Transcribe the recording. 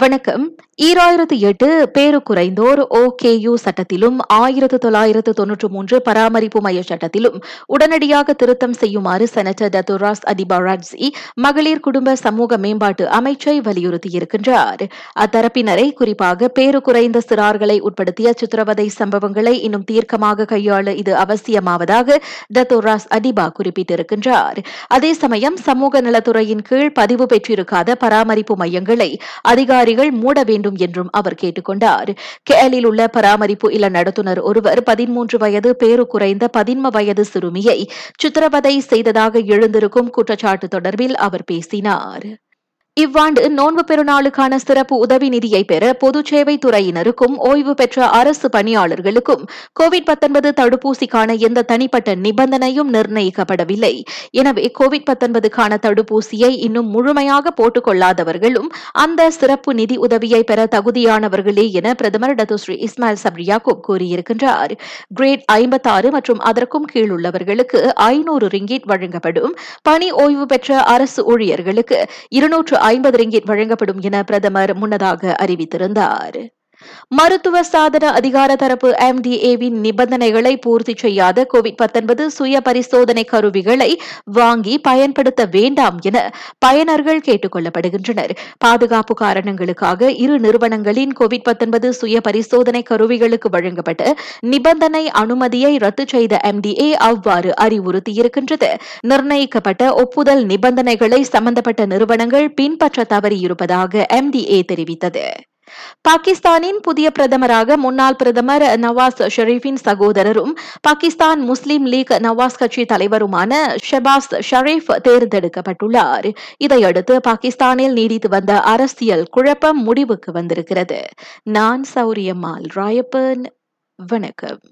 வணக்கம். ஈராயிரத்து எட்டு பேரு குறைந்தோர் ஓ கே சட்டத்திலும் ஆயிரத்து தொள்ளாயிரத்து தொன்னூற்று மூன்று பராமரிப்பு மைய சட்டத்திலும் உடனடியாக திருத்தம் செய்யுமாறு செனட்டர் டத்துராஸ் அதிபாராட்சி மகளிர் குடும்ப சமூக மேம்பாட்டு அமைச்சை வலியுறுத்தியிருக்கின்றார். அத்தரப்பினரை குறிப்பாக பேரு குறைந்த சிறார்களை உட்படுத்திய சித்திரவதை சம்பவங்களை இன்னும் தீர்க்கமாக கையாள இது அவசியமாவதாக டத்துராஸ் அதிபா குறிப்பிட்டிருக்கின்றார். அதே சமயம் சமூக நலத்துறையின் கீழ் பதிவு பெற்றிருக்காத பராமரிப்பு மையங்களை அதிகார அதிகாரிகள் மூட வேண்டும் என்றும் அவர் கேட்டுக்கொண்டார். கேலில் உள்ள பராமரிப்பு இல்ல நடத்துனர் ஒருவர் பதிமூன்று வயது பேரு குறைந்த பதின்ம வயது சிறுமியை சித்திரவதை செய்ததாக எழுந்திருக்கும் குற்றச்சாட்டு தொடர்பில் அவர் பேசினார். இவ்வாண்டு நோன்பு பெருநாளுக்கான சிறப்பு உதவி நிதியை பெற பொது சேவை துறையினருக்கும் ஓய்வு பெற்ற அரசு பணியாளர்களுக்கும் கோவிட் தடுப்பூசிக்கான எந்த தனிப்பட்ட நிபந்தனையும் நிர்ணயிக்கப்படவில்லை. எனவே கோவிட் பத்தொன்பதுக்கான தடுப்பூசியை இன்னும் முழுமையாக போட்டுக் கொள்ளாதவர்களும் அந்த சிறப்பு நிதி உதவியை பெற தகுதியானவர்களே என பிரதமர் டத்துஸ்ரீ இஸ்மாயில் சப்ரியாக்கூப் கூறியிருக்கின்றார். கிரேட் ஐம்பத்தாறு மற்றும் அதற்கும் கீழ் உள்ளவர்களுக்கு ஐநூறு ரிங்கிட் வழங்கப்படும். பணி ஓய்வு பெற்ற அரசு ஊழியர்களுக்கு இருநூற்று ஐம்பது ரிங்கிட் வழங்கப்படும் என பிரதமர் முன்னதாக அறிவித்திருந்தார். மருத்துவ சாதன அதிகார தரப்பு எம்டிஏவின் நிபந்தனைகளை பூர்த்தி செய்யாத கோவிட் சுய பரிசோதனை கருவிகளை வாங்கி பயன்படுத்த வேண்டாம் என பயனர்கள் கேட்டுக் கொள்ளப்படுகின்றனர் பாதுகாப்பு காரணங்களுக்காக இரு நிறுவனங்களின் கோவிட் சுய பரிசோதனை கருவிகளுக்கு வழங்கப்பட்ட நிபந்தனை அனுமதியை ரத்து செய்த எம்டிஏ அவ்வாறு அறிவுறுத்தியிருக்கின்றது. நிர்ணயிக்கப்பட்ட ஒப்புதல் நிபந்தனைகளை சம்பந்தப்பட்ட நிறுவனங்கள் பின்பற்ற தவறியிருப்பதாக எம்டிஏ தெரிவித்தது. பாகிஸ்தானின் புதிய பிரதமராக முன்னாள் பிரதமர் நவாஸ் ஷெரீஃபின் சகோதரரும் பாகிஸ்தான் முஸ்லீம் லீக் நவாஸ் கட்சி தலைவருமான ஷெபாஸ் ஷரீஃப் தேர்ந்தெடுக்கப்பட்டுள்ளார். இதையடுத்து பாகிஸ்தானில் நீடித்து வந்த அரசியல் குழப்பம் முடிவுக்கு வந்திருக்கிறது. நான் சௌரியம்மாள் ராயப்பன் வணக்கம்.